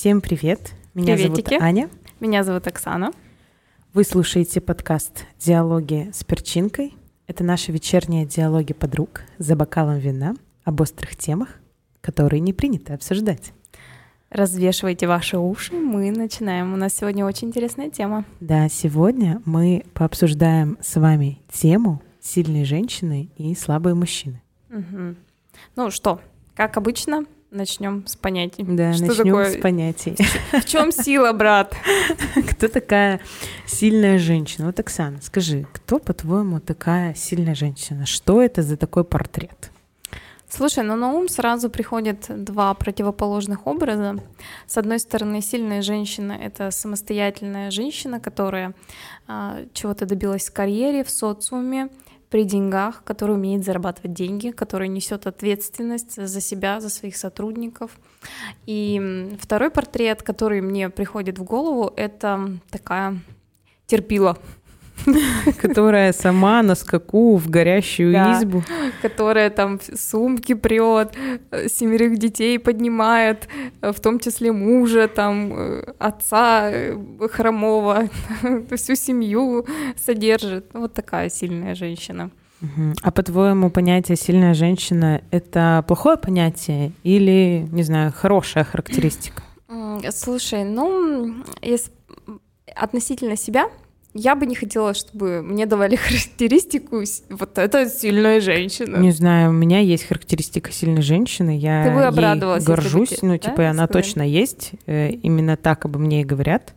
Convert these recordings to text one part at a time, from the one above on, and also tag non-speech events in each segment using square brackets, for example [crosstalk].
Всем привет! Меня Приветики. зовут Аня. Меня зовут Оксана. Вы слушаете подкаст «Диалоги с перчинкой». Это наши вечерние диалоги подруг за бокалом вина об острых темах, которые не принято обсуждать. Развешивайте ваши уши, мы начинаем. У нас сегодня очень интересная тема. Да, сегодня мы пообсуждаем с вами тему «Сильные женщины и слабые мужчины». Мгм. Ну что, как обычно, начнем с понятий. Да, Что начнем такое? с понятий. В чем сила, брат? [laughs] Кто такая сильная женщина? Вот, Оксана, скажи, кто, по-твоему, такая сильная женщина? Что это за такой портрет? Слушай, ну на ум сразу приходят два противоположных образа. С одной стороны, сильная женщина — это самостоятельная женщина, которая а, чего-то добилась в карьере, в социуме, при деньгах, которая умеет зарабатывать деньги, которая несет ответственность за себя, за своих сотрудников. И второй портрет, который мне приходит в голову, это такая терпила, [laughs] Которая сама на скаку в горящую Да. избу. которая там сумки прет, э, семерых детей поднимает, э, в том числе мужа, там э, отца хромого, [laughs] всю семью содержит. Вот такая сильная женщина. А по-твоему, понятие сильная женщина это плохое понятие или, не знаю, хорошая характеристика? Слушай, ну, если относительно себя, я бы не хотела, чтобы мне давали [laughs] характеристику вот это сильная женщина. Не знаю, у меня есть характеристика сильной женщины, я Ты бы ей обрадовалась, если бы горжусь, ну, да, типа, она сказали? точно есть, э, именно так обо мне и говорят,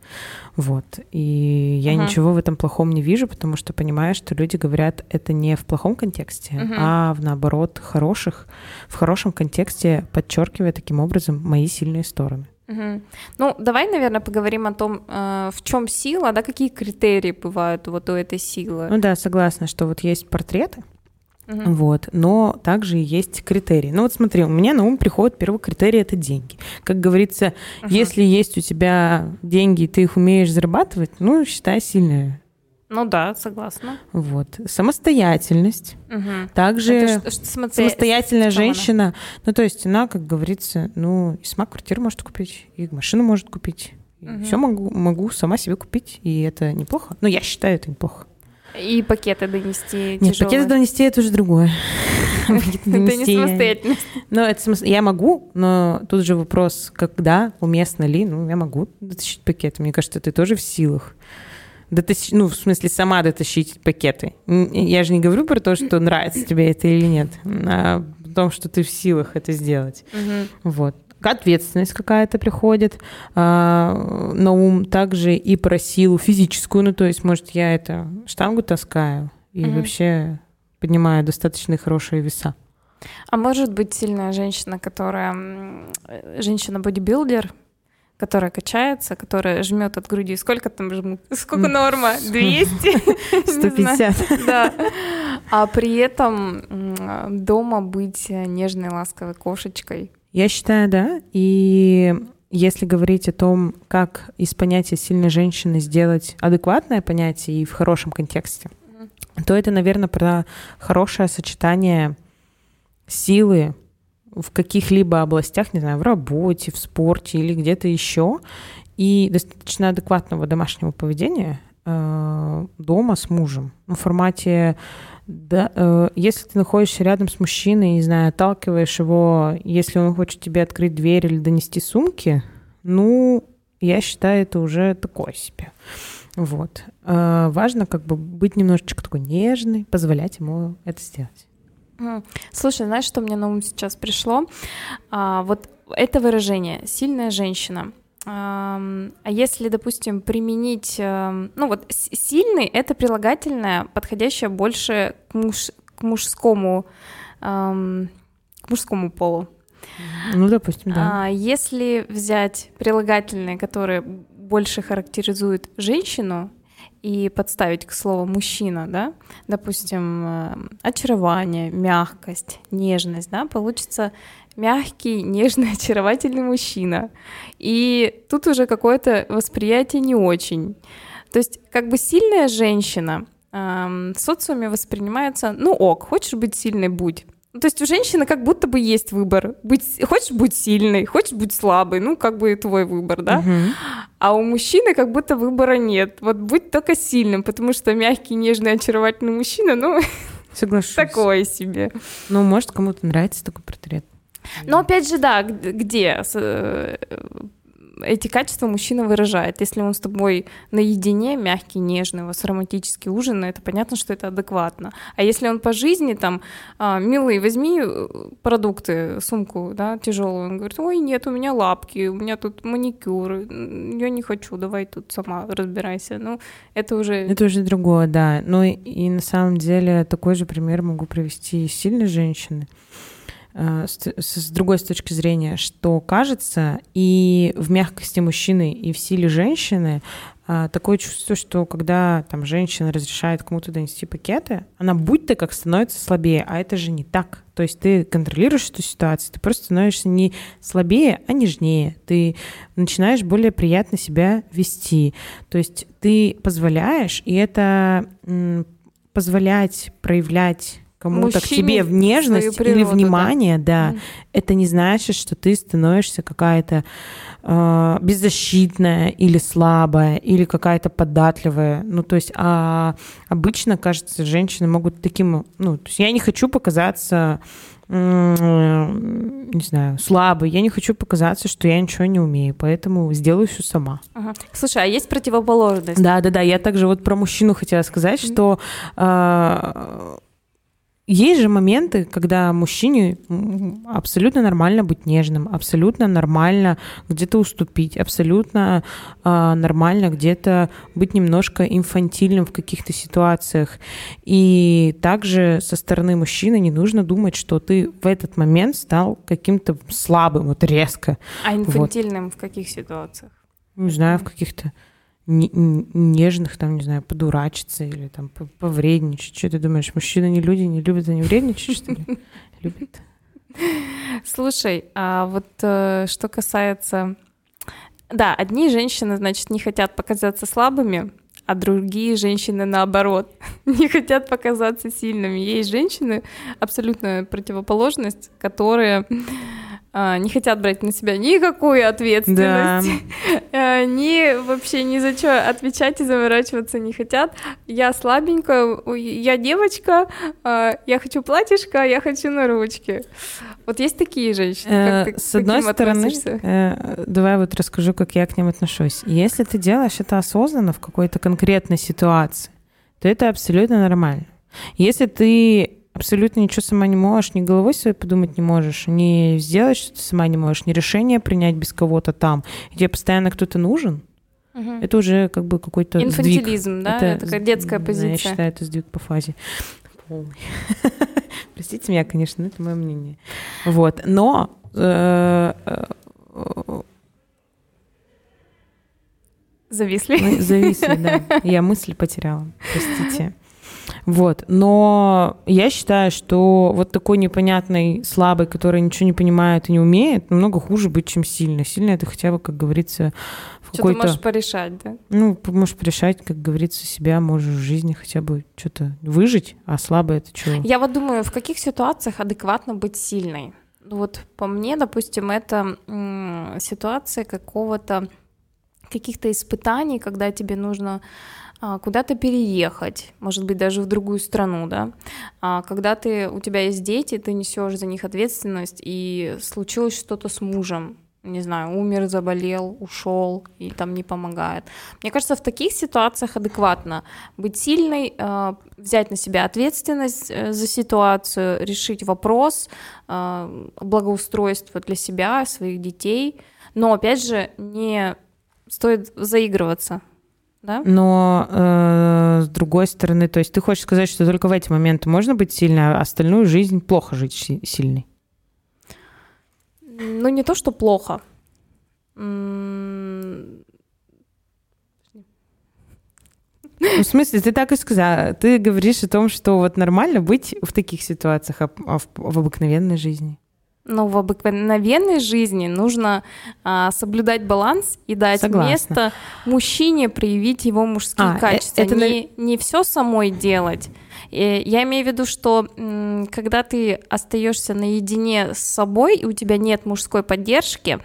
вот, и я Ага. ничего в этом плохом не вижу, потому что понимаю, что люди говорят это не в плохом контексте, Мгм. а в, наоборот, хороших, в хорошем контексте, подчеркивая таким образом мои сильные стороны. Мгм. Ну, давай, наверное, поговорим о том, э, в чем сила, да, какие критерии бывают вот у этой силы. Ну да, согласна, что вот есть портреты, Мгм. Вот, но также есть критерии. Ну вот смотри, у меня на ум приходит первый критерий это деньги. Как говорится, Мгм. если есть у тебя деньги, и ты их умеешь зарабатывать, ну считай сильная. Ну да, согласна. Вот. Самостоятельность. Мгм. Также Это что- что самостоя- самостоятельная в чём она? женщина. Ну, то есть она, как говорится, ну, и сама квартиру может купить, и машину может купить. Мгм. Все могу, могу сама себе купить, и это неплохо. Но я считаю это неплохо. И пакеты донести Нет, тяжёлые. пакеты донести это уже другое. [laughs] Это не самостоятельность. Ну, это я могу, но тут же вопрос, когда, уместно ли, ну, я могу дотащить пакеты. Мне кажется, ты тоже в силах. Дотащ- Ну, в смысле, сама дотащить пакеты. Я же не говорю про то, что нравится тебе это или нет, а о том, что ты в силах это сделать. Мгм. Вот. Ответственность какая-то приходит а, на ум, также и про силу физическую. Ну, то есть, может, я это штангу таскаю и Мгм. вообще поднимаю достаточно хорошие веса. А может быть сильная женщина, которая э, женщина-бодибилдер, которая качается, которая жмет от груди. Сколько там жмут? [laughs] Сколько норма? 200? [laughs] Не знаю. 150. Да. А при этом дома быть нежной, ласковой кошечкой. Я считаю, да. И если говорить о том, как из понятия сильной женщины сделать адекватное понятие и в хорошем контексте, то это, наверное, про хорошее сочетание силы в каких-либо областях, не знаю, в работе, в спорте или где-то еще, и достаточно адекватного домашнего поведения э, дома с мужем. Ну, В формате, да, э, если ты находишься рядом с мужчиной, не знаю, отталкиваешь его, если он хочет тебе открыть дверь или донести сумки, ну, я считаю, это уже такое себе. Вот. Э, Важно как бы быть немножечко такой нежной, позволять ему это сделать. Слушай, знаешь, что мне на ум сейчас пришло? А, вот это выражение «сильная женщина». А если, допустим, применить, эм, ну вот сильный это прилагательное, подходящее больше к, муж- к мужскому, ам, к мужскому полу. Ну, допустим, да. А если взять прилагательные, которые больше характеризуют женщину, и подставить к слову мужчина, да, допустим, э, очарование, мягкость, нежность, да, получится мягкий, [laughs] нежный, очаровательный мужчина. И тут уже какое-то восприятие не очень. То есть как бы сильная женщина эм, в социуме воспринимается, ну ок, хочешь быть сильной, будь. То есть у женщины как будто бы есть выбор. Быть, хочешь быть сильной, хочешь быть слабой, ну, как бы твой выбор, да? Угу. А у мужчины как будто выбора нет. Вот будь только сильным, потому что мягкий, нежный, очаровательный мужчина, ну, [laughs] Соглашусь. такое себе. Ну, может, кому-то нравится такой портрет. Но опять же, да, где э, эти качества мужчина выражает. Если он с тобой наедине, мягкий, нежный, у вас романтический ужин, это понятно, что это адекватно. А если он по жизни там, а, милый, возьми э, продукты, сумку, да, тяжелую, он говорит, ой, нет, у меня лапки, у меня тут маникюр, я не хочу, давай тут сама разбирайся. Ну, это уже... Это уже другое, да. Но и, и на самом деле такой же пример могу привести из сильной женщины. Э, с, с другой с точки зрения, что кажется и в мягкости мужчины, и в силе женщины э, такое чувство, что когда там женщина разрешает кому-то донести пакеты, она будь-то как становится слабее, а это же не так. То есть ты контролируешь эту ситуацию, ты просто становишься не слабее, а нежнее. Ты начинаешь более приятно себя вести. То есть ты позволяешь, и это позволять проявлять кому-то к тебе в нежность природу, или внимание, да, да mm. это не значит, что ты становишься какая-то э, беззащитная или слабая, или какая-то податливая. Ну, то есть а, обычно, кажется, женщины могут таким... Ну, то есть я не хочу показаться не знаю, слабый, я не хочу показаться, что я ничего не умею, поэтому сделаю все сама. Ага. Слушай, а есть противоположность? Да, да, да. Я также вот про мужчину хотела сказать, mm-hmm. что э, есть же моменты, когда мужчине абсолютно нормально быть нежным, абсолютно нормально где-то уступить, абсолютно э, нормально где-то быть немножко инфантильным в каких-то ситуациях. И также со стороны мужчины не нужно думать, что ты в этот момент стал каким-то слабым, вот резко. А инфантильным вот. в каких ситуациях? Не знаю, в каких-то нежных, там, не знаю, подурачиться или там повредничать. Что ты думаешь, мужчины не люди, не любят они вредничать, что ли? [laughs] Любят. Слушай, а вот э, что касается... Да, одни женщины, значит, не хотят показаться слабыми, а другие женщины наоборот [laughs] не хотят показаться сильными. Есть женщины, абсолютная противоположность, которые не хотят брать на себя никакую ответственность, да. [laughs] ни вообще ни за что отвечать и заворачиваться не хотят. Я слабенькая, я девочка, а, я хочу платьишко, я хочу на ручки. Вот есть такие женщины. Как э, ты, С одной стороны, э, давай вот расскажу, как я к ним отношусь. Если ты делаешь это осознанно в какой-то конкретной ситуации, то это абсолютно нормально. Если ты абсолютно ничего сама не можешь, ни головой своей подумать не можешь, ни сделать что-то сама не можешь, ни решение принять без кого-то там, и тебе постоянно кто-то нужен, угу. это уже как бы какой-то Инфантилизм, сдвиг. да? Это, это такая детская позиция. я считаю, это сдвиг по фазе. Полный. [laughs] Простите меня, конечно, но это мое мнение. Вот, но э, э, Зависли. зависли, да. [laughs] Я мысль потеряла. Простите. Вот. Но я считаю, что вот такой непонятный, слабый, который ничего не понимает и не умеет, намного хуже быть, чем сильный. Сильный это хотя бы, как говорится, в какой-то... Что ты можешь порешать, да? Ну, можешь порешать, как говорится, себя, можешь в жизни хотя бы что-то выжить, а слабый это что? Я вот думаю, в каких ситуациях адекватно быть сильной? Ну вот по мне, допустим, это м- ситуация какого-то каких-то испытаний, когда тебе нужно куда-то переехать, может быть, даже в другую страну, да, а, когда ты, у тебя есть дети, ты несешь за них ответственность, и случилось что-то с мужем, не знаю, умер, заболел, ушел и там не помогает. Мне кажется, в таких ситуациях адекватно быть сильной, а, взять на себя ответственность э, за ситуацию, решить вопрос благоустройства для себя, своих детей, но опять же не стоит заигрываться да? Но э, с другой стороны, то есть ты хочешь сказать, что только в эти моменты можно быть сильной, а остальную жизнь плохо жить сильной? Ну, не то, что плохо. Ну, в смысле, ты так и сказала. Ты говоришь о том, что вот нормально быть в таких ситуациях, а, а в, в обыкновенной жизни. Но в обыкновенной жизни нужно а, соблюдать баланс и дать Согласна. место мужчине проявить его мужские а, э, качества. Это... Не, не все самой делать. И я имею в виду, что когда ты остаешься наедине с собой, и у тебя нет мужской поддержки,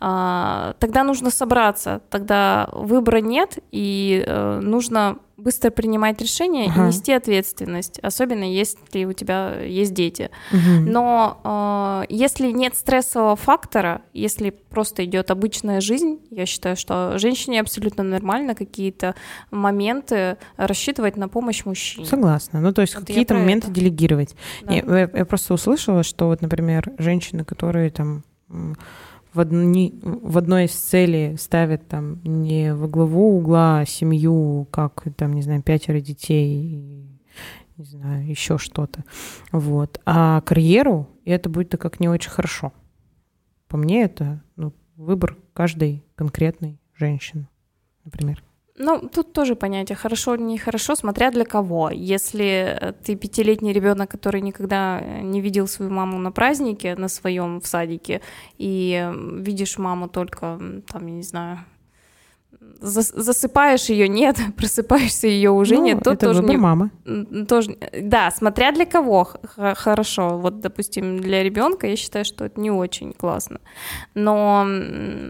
а, тогда нужно собраться, тогда выбора нет, и э, нужно быстро принимать решения ага. и нести ответственность, особенно если у тебя есть дети. Угу. Но э, если нет стрессового фактора, если просто идет обычная жизнь, я считаю, что женщине абсолютно нормально какие-то моменты рассчитывать на помощь мужчине. Согласна. Ну, то есть вот какие-то моменты это. делегировать. Да. Я, я просто услышала, что вот, например, женщины, которые там в, одни, в одной из целей ставят там не во главу угла семью, как там, не знаю, пятеро детей, не знаю, еще что-то, вот, а карьеру, и это будет как не очень хорошо. По мне это ну, выбор каждой конкретной женщины, например. Ну, тут тоже понятие хорошо, нехорошо, смотря для кого. Если э, ты пятилетний ребенок, который никогда э, не видел свою маму на празднике, на своем в садике, и видишь маму только, там, я не знаю, засыпаешь ее, нет, [laughs] просыпаешься ее уже ну, нет, то это тоже не, мамы. Тоже, да, смотря для кого хорошо. Вот, допустим, для ребенка я считаю, что это не очень классно. Но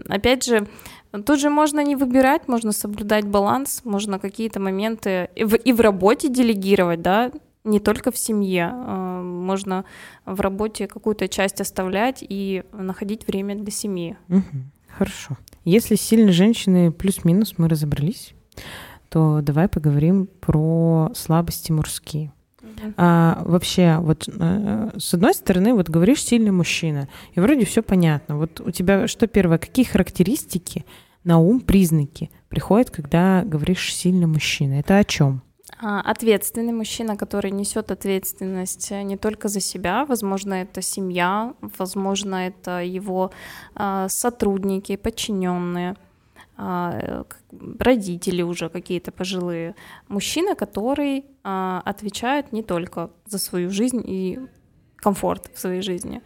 опять же, Тут же можно не выбирать, можно соблюдать баланс, можно какие-то моменты и в, и в работе делегировать, да, не только в семье. А, можно в работе какую-то часть оставлять и находить время для семьи. Угу. Хорошо. Если сильные женщины плюс-минус мы разобрались, то давай поговорим про слабости мужские. А, вообще, вот э, с одной стороны, вот говоришь сильный мужчина, и вроде все понятно. Вот у тебя что первое, какие характеристики на ум, признаки приходят, когда говоришь сильный мужчина? Это о чем? А, ответственный мужчина, который несет ответственность не только за себя, возможно, это семья, возможно, это его а, сотрудники, подчиненные родители уже какие-то пожилые. Мужчина, который а, отвечает не только за свою жизнь и комфорт в своей жизни.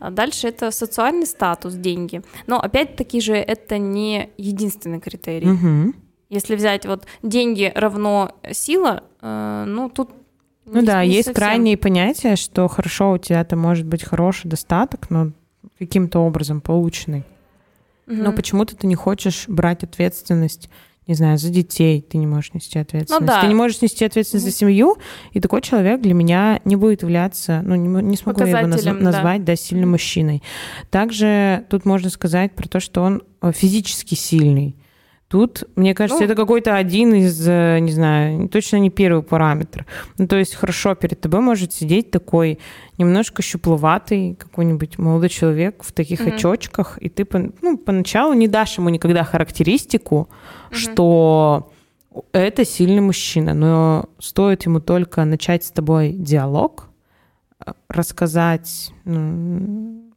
Дальше это социальный статус, деньги. Но опять-таки же это не единственный критерий. Угу. Если взять вот деньги равно сила, э, ну тут ну не, да, не есть совсем. крайние понятия, что хорошо у тебя это может быть хороший достаток, но каким-то образом полученный. Угу. Но почему-то ты не хочешь брать ответственность, не знаю, за детей ты не можешь нести ответственность. Ну, да. Ты не можешь нести ответственность угу. за семью, и такой человек для меня не будет являться, ну, не, не смогу я его наз, назвать, да, да сильным мужчиной. Также тут можно сказать про то, что он э, физически сильный. Тут, мне кажется, ну, это какой-то один из, э, не знаю, точно не первый параметр. Ну, то есть хорошо, перед тобой может сидеть такой немножко щупловатый какой-нибудь молодой человек в таких mm-hmm. очочках, и ты ну, поначалу не дашь ему никогда характеристику, mm-hmm. что это сильный мужчина, но стоит ему только начать с тобой диалог, э, рассказать ну,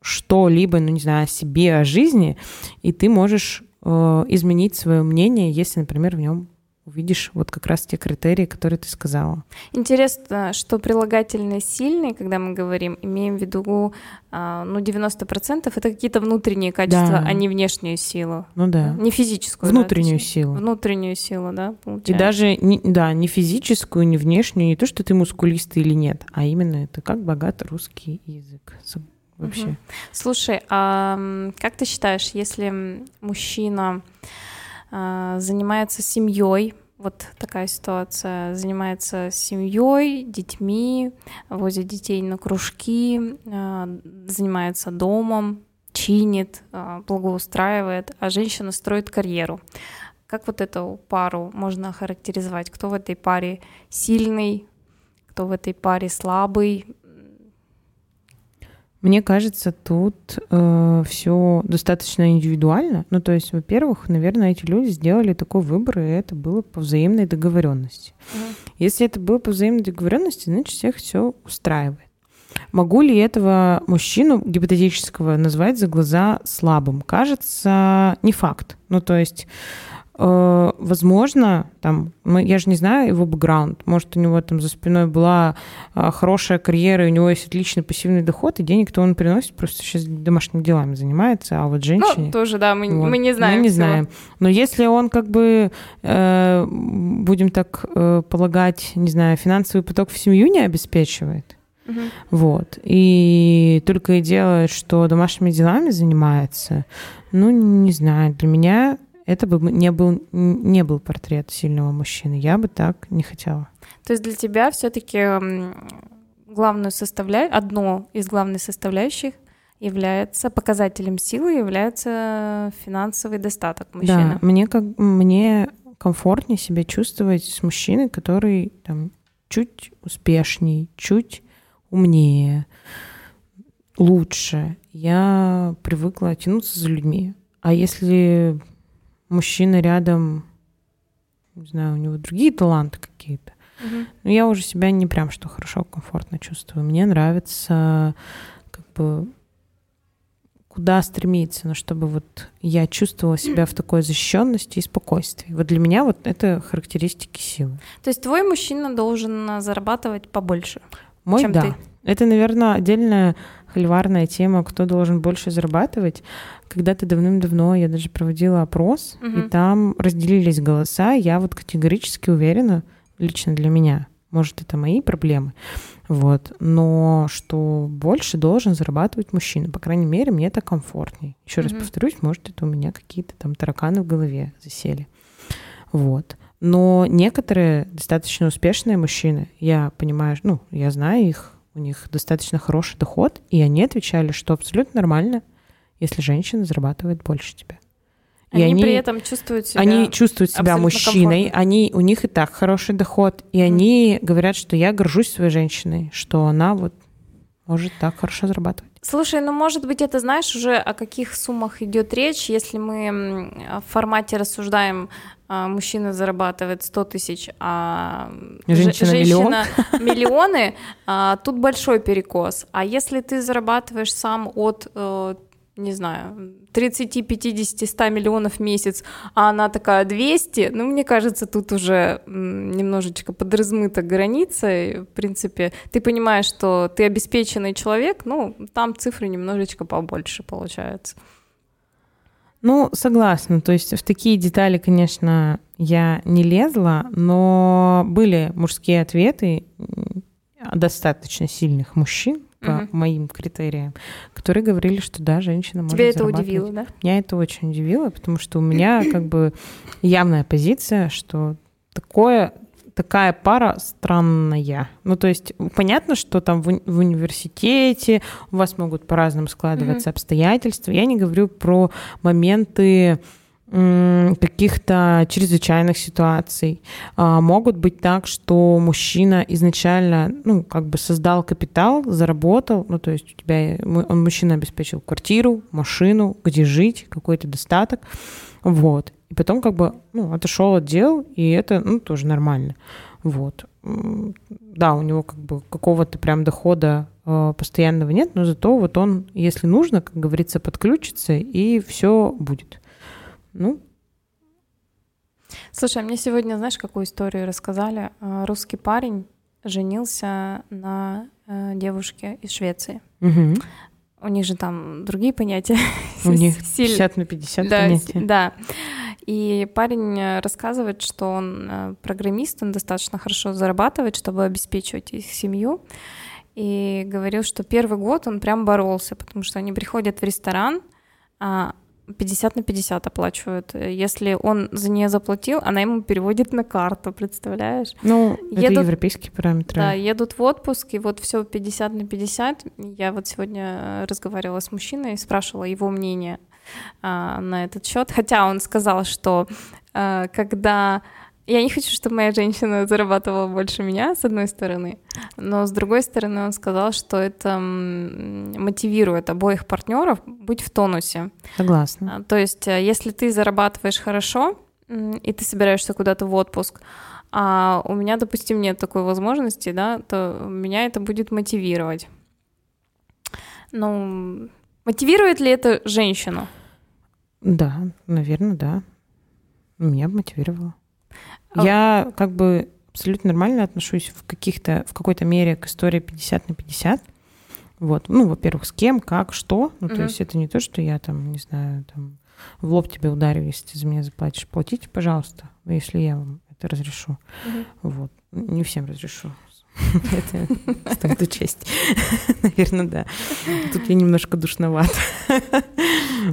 что-либо, ну не знаю, о себе, о жизни, и ты можешь изменить свое мнение, если, например, в нем увидишь вот как раз те критерии, которые ты сказала. Интересно, что прилагательные сильные, когда мы говорим, имеем в виду, а, ну, 90% это какие-то внутренние качества, да. а не внешнюю силу. Ну да. Не физическую. Внутреннюю да, силу. Внутреннюю силу, да, получается. И даже, не, да, не физическую, не внешнюю, не то, что ты мускулистый или нет, а именно это как богатый русский язык вообще. Угу. Слушай, а как ты считаешь, если мужчина а, занимается семьей, вот такая ситуация, занимается семьей, детьми, возит детей на кружки, а, занимается домом, чинит, а, благоустраивает, а женщина строит карьеру. Как вот эту пару можно охарактеризовать? Кто в этой паре сильный, кто в этой паре слабый, мне кажется, тут э, все достаточно индивидуально. Ну, то есть, во-первых, наверное, эти люди сделали такой выбор, и это было по взаимной договоренности. Mm-hmm. Если это было по взаимной договоренности, значит, всех все устраивает. Могу ли этого мужчину гипотетического назвать за глаза слабым? Кажется, не факт. Ну, то есть возможно, там, ну, я же не знаю его бэкграунд, может, у него там за спиной была э, хорошая карьера, и у него есть отличный пассивный доход, и денег-то он приносит, просто сейчас домашними делами занимается, а вот женщине... Ну, тоже, да, мы, вот, мы не знаем. Мы не всего. знаем. Но если он как бы, э, будем так э, полагать, не знаю, финансовый поток в семью не обеспечивает, Мгм. вот. И только и делает, что домашними делами занимается. Ну, не знаю, для меня это бы не был, не был портрет сильного мужчины. Я бы так не хотела. То есть для тебя все-таки главную составля... одно из главных составляющих является показателем силы является финансовый достаток мужчины. Да, мне как мне комфортнее себя чувствовать с мужчиной, который там чуть успешней, чуть умнее, лучше. Я привыкла тянуться за людьми. А если мужчина рядом, не знаю, у него другие таланты какие-то, Мгм. ну, я уже себя не прям что хорошо, комфортно чувствую. Мне нравится как бы куда стремиться, но чтобы вот я чувствовала себя в такой защищенности и спокойствии. Вот для меня вот это характеристики силы. То есть твой мужчина должен зарабатывать побольше. Мой Чем да. ты? Это, наверное, отдельная холиварная тема, кто должен больше зарабатывать. Когда-то давным-давно я даже проводила опрос, и Мгм. там разделились голоса. Я вот категорически уверена, лично для меня, может, это мои проблемы, вот, но что больше должен зарабатывать мужчина. По крайней мере, мне это комфортней. Еще раз Мгм. повторюсь, может, это у меня какие-то там тараканы в голове засели. Вот. Но некоторые достаточно успешные мужчины, я понимаю, ну, я знаю их, у них достаточно хороший доход, и они отвечали, что абсолютно нормально, если женщина зарабатывает больше тебя. И Они, они- при этом чувствуют себя... Они чувствуют себя мужчиной, комфортно. они, у них и так хороший доход, и они говорят, что я горжусь своей женщиной, что она вот может так хорошо зарабатывать. Слушай, ну может быть это знаешь уже о каких суммах идет речь, если мы в формате рассуждаем, мужчина зарабатывает 100 тысяч, а Женщина миллион. женщина [laughs] миллионы, а, тут большой перекос. А если ты зарабатываешь сам от э, не знаю, 30, 50, 100 миллионов в месяц, а она такая 200, ну, мне кажется, тут уже немножечко подразмыта граница, и, в принципе, ты понимаешь, что ты обеспеченный человек, ну, там цифры немножечко побольше получаются. Ну, согласна. То есть в такие детали, конечно, я не лезла, но были мужские ответы достаточно сильных мужчин по Мгм. моим критериям, которые говорили, что да, женщина может Тебя это удивило, да? Меня это очень удивило, потому что у меня как бы явная позиция, что такое такая пара странная. Ну, то есть понятно, что там в, уни- в университете у вас могут по-разному складываться обстоятельства. Я не говорю про моменты м, каких-то чрезвычайных ситуаций. А, могут быть так, что мужчина изначально, ну, как бы создал капитал, заработал, ну, то есть у тебя, он, мужчина обеспечил квартиру, машину, где жить, какой-то достаток, вот. И потом как бы, ну, отошел от дел, и это, ну, тоже нормально, вот. Да, у него как бы какого-то прям дохода э, постоянного нет, но зато вот он, если нужно, как говорится, подключится, и все будет. Ну, Слушай, а мне сегодня, знаешь, какую историю рассказали? А, Русский парень женился на э, девушке из Швеции. мгм. У них же там другие понятия. [laughs] у них Силь- 50 на 50 да, понятия. да. И парень э, рассказывает, что он э, программист, он достаточно хорошо зарабатывает, чтобы обеспечивать их семью. И говорил, что первый год он прям боролся, потому что они приходят в ресторан, а 50 на 50 оплачивают. Если он за нее заплатил, она ему переводит на карту, представляешь? Ну, это Едут- европейские параметры. Да, едут в отпуск, и вот все 50 на 50. Я вот сегодня э, разговаривала с мужчиной и спрашивала его мнение а, на этот счет. Хотя он сказал, что а, когда я не хочу, чтобы моя женщина зарабатывала больше меня, с одной стороны, но с другой стороны он сказал, что это мотивирует обоих партнеров быть в тонусе. Согласна. А, То есть, э, если ты зарабатываешь хорошо, и ты собираешься куда-то в отпуск, а у меня, допустим, нет такой возможности, да, то меня это будет мотивировать. Ну, мотивирует ли это женщину? Да, наверное, да. Меня мотивировало. А- Я как бы абсолютно нормально отношусь в каких-то, в какой-то мере к истории 50 на 50. Вот. Ну, во-первых, с кем, как, что. Ну, то Мгм. есть это не то, что я там, не знаю, там в лоб тебе ударю, если ты за меня заплатишь. Платите, пожалуйста, если я вам это разрешу. Мгм. Вот. Не всем разрешу. Это стоит учесть. [laughs] Наверное, да. Тут я немножко душновата.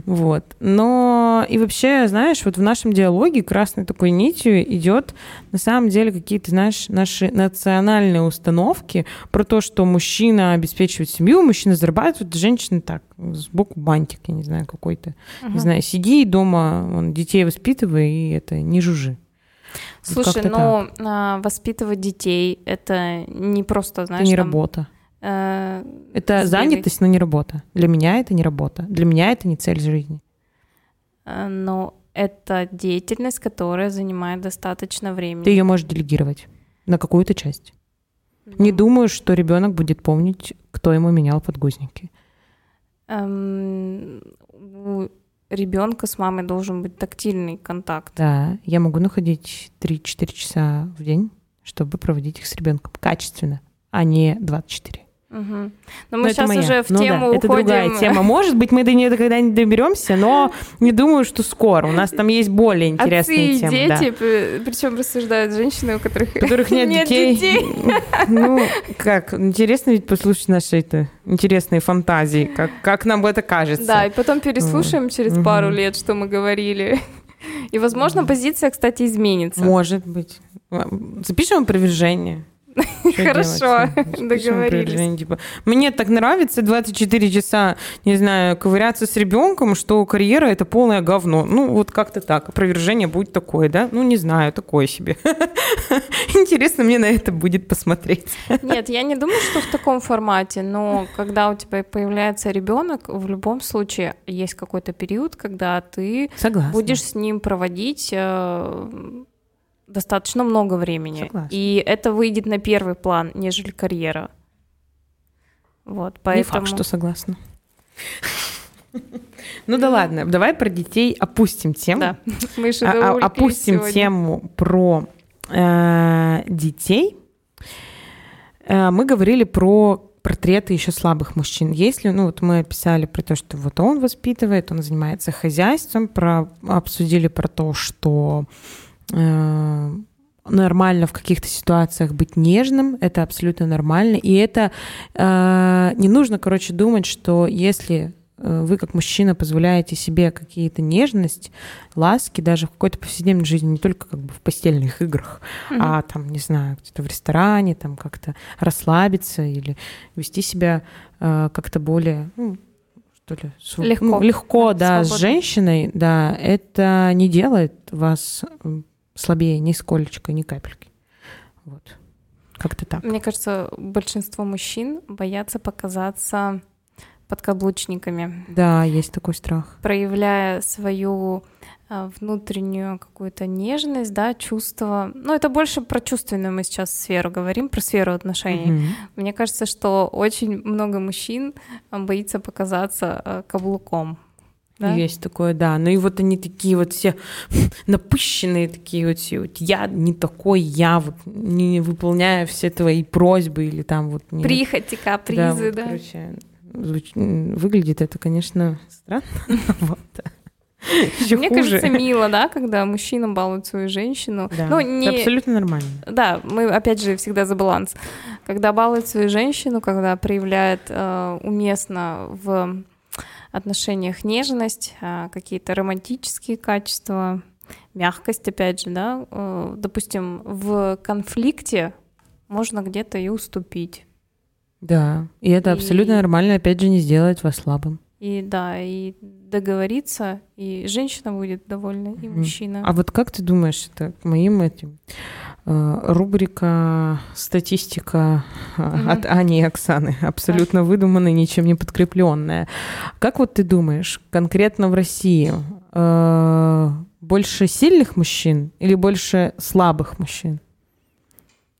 Вот. Но и вообще, знаешь, вот в нашем диалоге красной такой нитью идет на самом деле какие-то, знаешь, наши национальные установки про то, что мужчина обеспечивает семью, мужчина зарабатывает, женщина так, сбоку бантик, я не знаю, какой-то. Не знаю, сиди дома, детей воспитывай, и это не жужи. Вот Слушай, как-то но а, воспитывать детей это не просто, знаешь, это не там, работа. э, Это занятость, но не работа. Для меня это не работа. Для меня это не цель жизни. э, но это деятельность, которая занимает достаточно времени. Ты ее можешь делегировать на какую-то часть. Не Ну, думаю, что ребенок будет помнить, кто ему менял подгузники. эм, у ребенка с мамой должен быть тактильный контакт. Да, я могу находить 3-4 часа в день, чтобы проводить их с ребенком качественно, а не 24. Мгм. Но Но мы это сейчас уже в Ну да, тему это уходим. другая тема. Может быть, мы до нее когда-нибудь доберемся, но не думаю, что скоро. У нас там есть более интересные Отцы и темы. да. дети, причем рассуждают женщины, у которых у которых нет, [laughs] Нет детей. детей. [laughs] Ну, как, интересно ведь послушать наши это, интересные фантазии, как, как нам это кажется. Да, и потом переслушаем через Мгм. пару лет, что мы говорили. [laughs] И, возможно, позиция, кстати, изменится. Может быть. Запишем опровержение. Что Хорошо, [laughs] договорились. Типа, мне так нравится 24 часа, не знаю, ковыряться с ребенком, что карьера это полное говно. Ну, вот как-то так. Опровержение будет такое, да? Ну, не знаю, такое себе. [laughs] Интересно мне на это будет посмотреть. [laughs] Нет, я не думаю, что в таком формате, но когда у тебя появляется ребенок, в любом случае есть какой-то период, когда ты Согласна. будешь с ним проводить э, достаточно много времени. Согласна. И это выйдет на первый план, нежели карьера. Вот, Не поэтому... факт, что согласна. Ну да ладно, давай про детей опустим тему. Да, [laughs] мы же А- а- опустим тему про э, детей. Э, мы говорили про портреты еще слабых мужчин. Если, ну вот мы описали про то, что вот он воспитывает, он занимается хозяйством, про, обсудили про то, что нормально в каких-то ситуациях быть нежным, это абсолютно нормально, и это э, не нужно, короче, думать, что если э, вы как мужчина позволяете себе какие-то нежность, ласки даже в какой-то повседневной жизни, не только как бы в постельных играх, Мгм. а там, не знаю, где-то в ресторане, там как-то расслабиться или вести себя э, как-то более, ну, что ли, св- Легко. ну, легко, Да, с женщиной, да, это не делает вас слабее ни сколечко, ни капельки. Вот. Как-то так. Мне кажется, большинство мужчин боятся показаться подкаблучниками, Да, есть такой страх. проявляя свою а, внутреннюю какую-то нежность, да, чувство. Ну, это больше про чувственную мы сейчас сферу говорим, про сферу отношений. Мгм. Мне кажется, что очень много мужчин боится показаться а, каблуком. Да? Есть такое, да. Ну и вот они такие вот все [laughs] напыщенные, такие вот все. Вот я не такой, я вот не выполняю все твои просьбы или там вот... не- Прихоти, Да, капризы, вот, да. короче, звуч- выглядит это, конечно, странно. [laughs] вот. Ещё Мне хуже. кажется, мило, да, когда мужчина балует свою женщину. Да, Ну, это не, абсолютно нормально. Да, мы опять же всегда за баланс. Когда балует свою женщину, когда проявляет э, уместно в отношениях нежность, э, какие-то романтические качества, мягкость, опять же, да, э, допустим, в конфликте можно где-то и уступить. Да, и это И- абсолютно нормально, опять же, не сделать вас слабым. И да, и договориться, и женщина будет довольна, и мужчина. А вот как ты думаешь, это к моим этим рубрика статистика э, Мгм. от Ани и Оксаны, абсолютно выдуманная, ничем не подкрепленная. Как вот ты думаешь, конкретно в России э, больше сильных мужчин или больше слабых мужчин?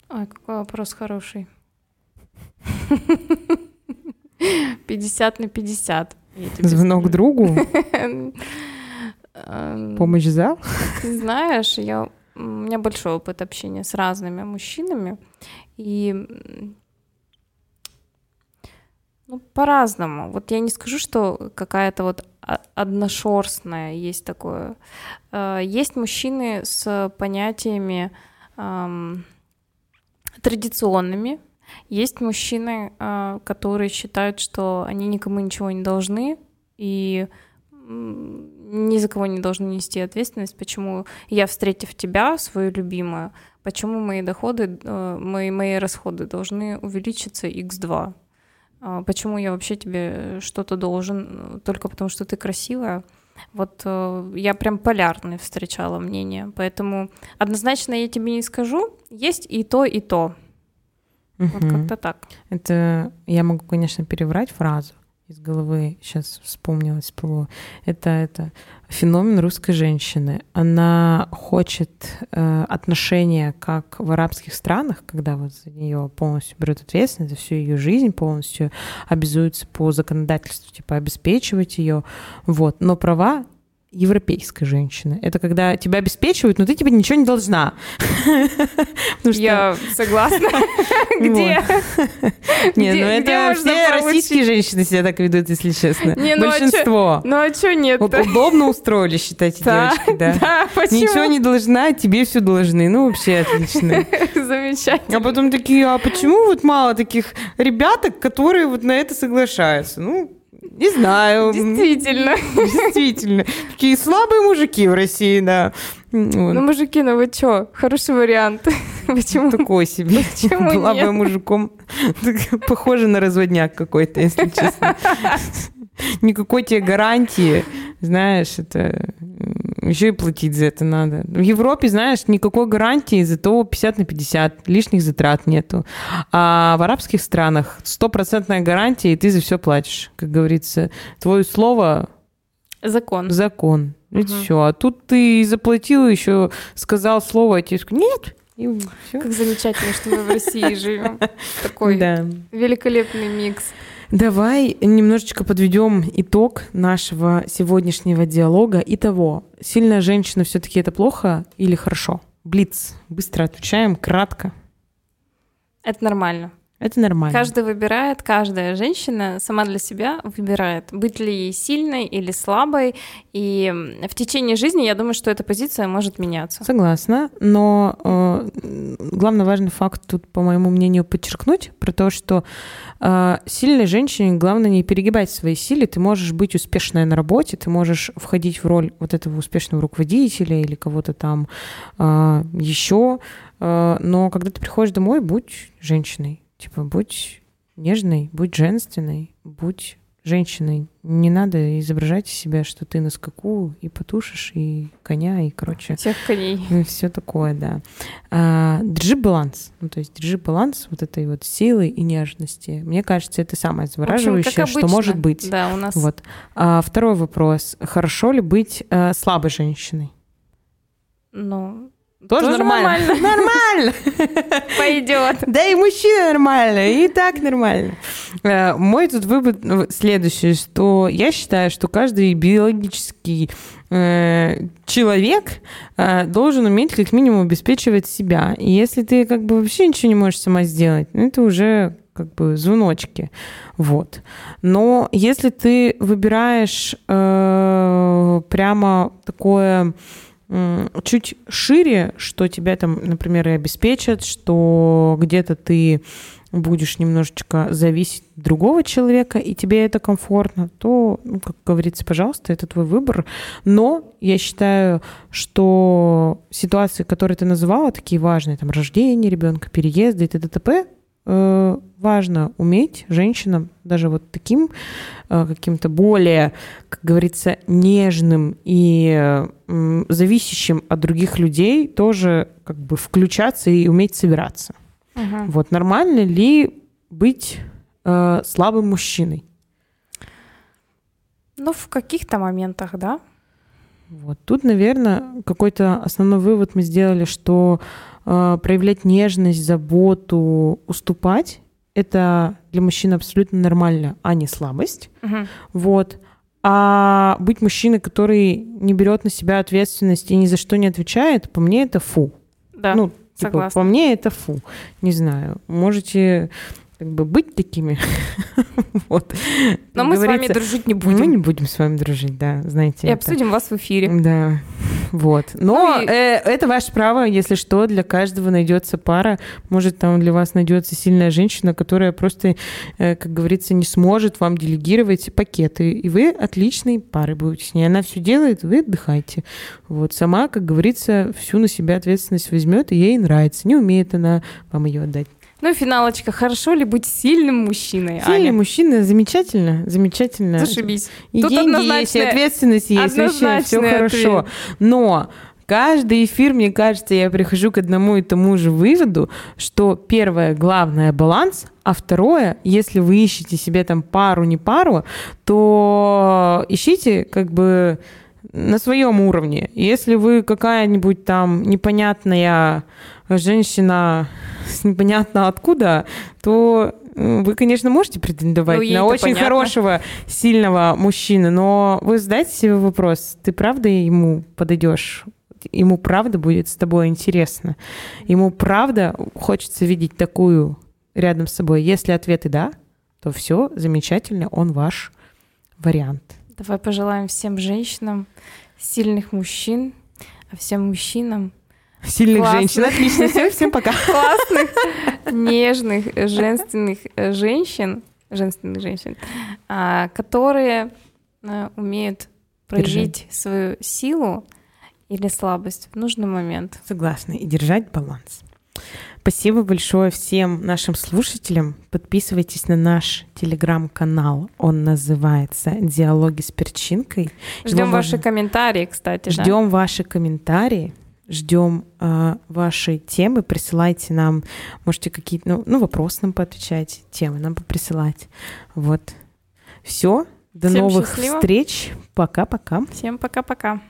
Ой, какой вопрос хороший. [laughs] 50 на 50. я тебе Звонок другу? [laughs] Эм, Помощь за? Ты знаешь, я, у меня большой опыт общения с разными мужчинами, и ну, по-разному. Вот я не скажу, что какая-то вот одношерстная есть такое. Э, Есть мужчины с понятиями ам, традиционными, есть мужчины, э, которые считают, что они никому ничего не должны и ни за кого не должны нести ответственность, почему я, встретив тебя, свою любимую, почему мои доходы, э, мои, мои расходы должны увеличиться x2. А, Почему я вообще тебе что-то должен только потому, что ты красивая? Вот э, я прям полярные встречала мнение, поэтому однозначно я тебе не скажу. Есть и то, и то. Вот Мгм. как-то так. Это я могу, конечно, переврать фразу из головы. Сейчас вспомнилось всплыло. Это это феномен русской женщины. Она хочет э, отношения, как в арабских странах, когда вот за нее полностью берут ответственность за всю ее жизнь, полностью обязуются по законодательству типа обеспечивать ее. Вот. Но права европейской женщины. Это когда тебя обеспечивают, но ты типа ничего не должна. Я согласна. [laughs] Где? Не, ну это все российские женщины себя так ведут, если честно. Ну а Большинство. Ну а что нет? Удобно устроили, считайте, девочки, да. да, почему? Ничего не должна, тебе все должны. Ну, вообще отлично. [laughs] Замечательно. А потом такие, а почему вот мало таких ребяток, которые вот на это соглашаются? Ну, не знаю. Действительно. Действительно. Такие слабые мужики в России, да. Вот. Ну, мужики, ну вы чё? Хороший вариант. Почему? Такой себе. Почему Была бы мужиком. Похоже на разводняк какой-то, если честно. [laughs] Никакой тебе гарантии, знаешь, это еще и платить за это надо. В Европе, знаешь, никакой гарантии, зато 50 на 50, лишних затрат нету. А в арабских странах стопроцентная гарантия, и ты за все платишь. Как говорится, твое слово Закон. закон. И Мгм. все. А тут ты заплатил, еще сказал слово, а тебе сказали, нет. И все. Как замечательно, что мы в России живем. [laughs] Такой великолепный микс. Давай немножечко подведем итог нашего сегодняшнего диалога. Итого, сильная женщина все-таки это плохо или хорошо? Блиц. Быстро отвечаем, кратко. Это нормально. Это нормально. Каждый выбирает, каждая женщина сама для себя выбирает, быть ли ей сильной или слабой. И в течение жизни я думаю, что эта позиция может меняться. Согласна, но э, главный важный факт тут, по моему мнению, подчеркнуть про то, что э, сильной женщине главное не перегибать свои силы. Ты можешь быть успешной на работе, ты можешь входить в роль вот этого успешного руководителя или кого-то там э, еще, э, но когда ты приходишь домой, будь женщиной, типа будь нежной, будь женственной, будь женщиной. Не надо изображать из себя, что ты на скаку и потушишь, и коня, и, короче, Всех коней. [laughs] все такое, да. А, держи баланс. Ну, то есть держи баланс вот этой вот силы и нежности. Мне кажется, это самое общем, завораживающее, как что может быть. Да, у нас Вот. А, второй вопрос. Хорошо ли быть э, слабой женщиной? ну, Тоже, Тоже нормально. Нормально. [laughs] [laughs] пойдет. Да и мужчина нормально, и так нормально. Э, Мой тут вывод ну, следующий, что я считаю, что каждый биологический э, человек э, должен уметь как минимум обеспечивать себя. И если ты как бы вообще ничего не можешь сама сделать, ну, это уже как бы звоночки. Вот. Но если ты выбираешь э, прямо такое чуть шире, что тебя там, например, и обеспечат, что где-то ты будешь немножечко зависеть от другого человека, и тебе это комфортно, то, ну, как говорится, пожалуйста, это твой выбор. Но я считаю, что ситуации, которые ты называла, такие важные, там, рождение ребенка, переезды и т.д. важно уметь женщинам даже вот таким э, каким-то более, как говорится, нежным и э, зависящим от других людей тоже как бы включаться и уметь собираться. Мгм. Вот нормально ли быть э, слабым мужчиной? Ну, в каких-то моментах, да. Вот тут, наверное, какой-то основной вывод мы сделали, что э, проявлять нежность, заботу, уступать это для мужчин абсолютно нормально, а не слабость. Мгм. Вот. А быть мужчиной, который не берет на себя ответственность и ни за что не отвечает, по мне это фу. Да, ну, типа, согласна. по мне это фу. Не знаю. Можете как бы быть такими. [laughs] вот. Но мы с вами дружить не Мы будем. не будем с вами дружить, да, знаете. И это. обсудим вас в эфире. Да, вот. Но Ну и- э, это ваше право, если что, для каждого найдется пара. Может, там для вас найдется сильная женщина, которая просто, э, как говорится, не сможет вам делегировать пакеты. И вы отличной парой будете с ней. Она все делает, вы отдыхайте. Вот. Сама, как говорится, всю на себя ответственность возьмет, и ей нравится. Не умеет она вам ее отдать. Ну финалочка. Хорошо ли быть сильным мужчиной, Сильный Аня? мужчина, замечательно, замечательно. Зашибись. И Тут деньги есть, и ответственность есть, вообще все хорошо. Но каждый эфир, мне кажется, я прихожу к одному и тому же выводу, что первое, главное, баланс, а второе, если вы ищете себе там пару, не пару, то ищите как бы на своем уровне. Если вы какая-нибудь там непонятная женщина с непонятно откуда, то вы, конечно, можете претендовать Ну, на очень понятно. хорошего, сильного мужчину, но вы задайте себе вопрос, ты правда ему подойдешь? Ему правда будет с тобой интересно? Ему правда хочется видеть такую рядом с собой? Если ответы да, то все замечательно, он ваш вариант. Давай пожелаем всем женщинам сильных мужчин, а всем мужчинам Сильных Классно. женщин. Отлично. Всем, всем пока. [laughs] классных, нежных, женственных э, женщин, женственных женщин, а, которые э, умеют проявить свою силу или слабость в нужный момент. Согласна. И держать баланс. Спасибо большое всем нашим слушателям. Подписывайтесь на наш телеграм-канал. Он называется «Диалоги с перчинкой». Ждем Его ваши можно- комментарии, кстати. да. Ждем ваши комментарии, ждем э, ваши темы, присылайте нам, можете какие-то, ну, ну, вопросы нам поотвечать, темы нам присылать. Вот. Все. До Всем новых счастливо. встреч. Пока-пока. Всем пока-пока.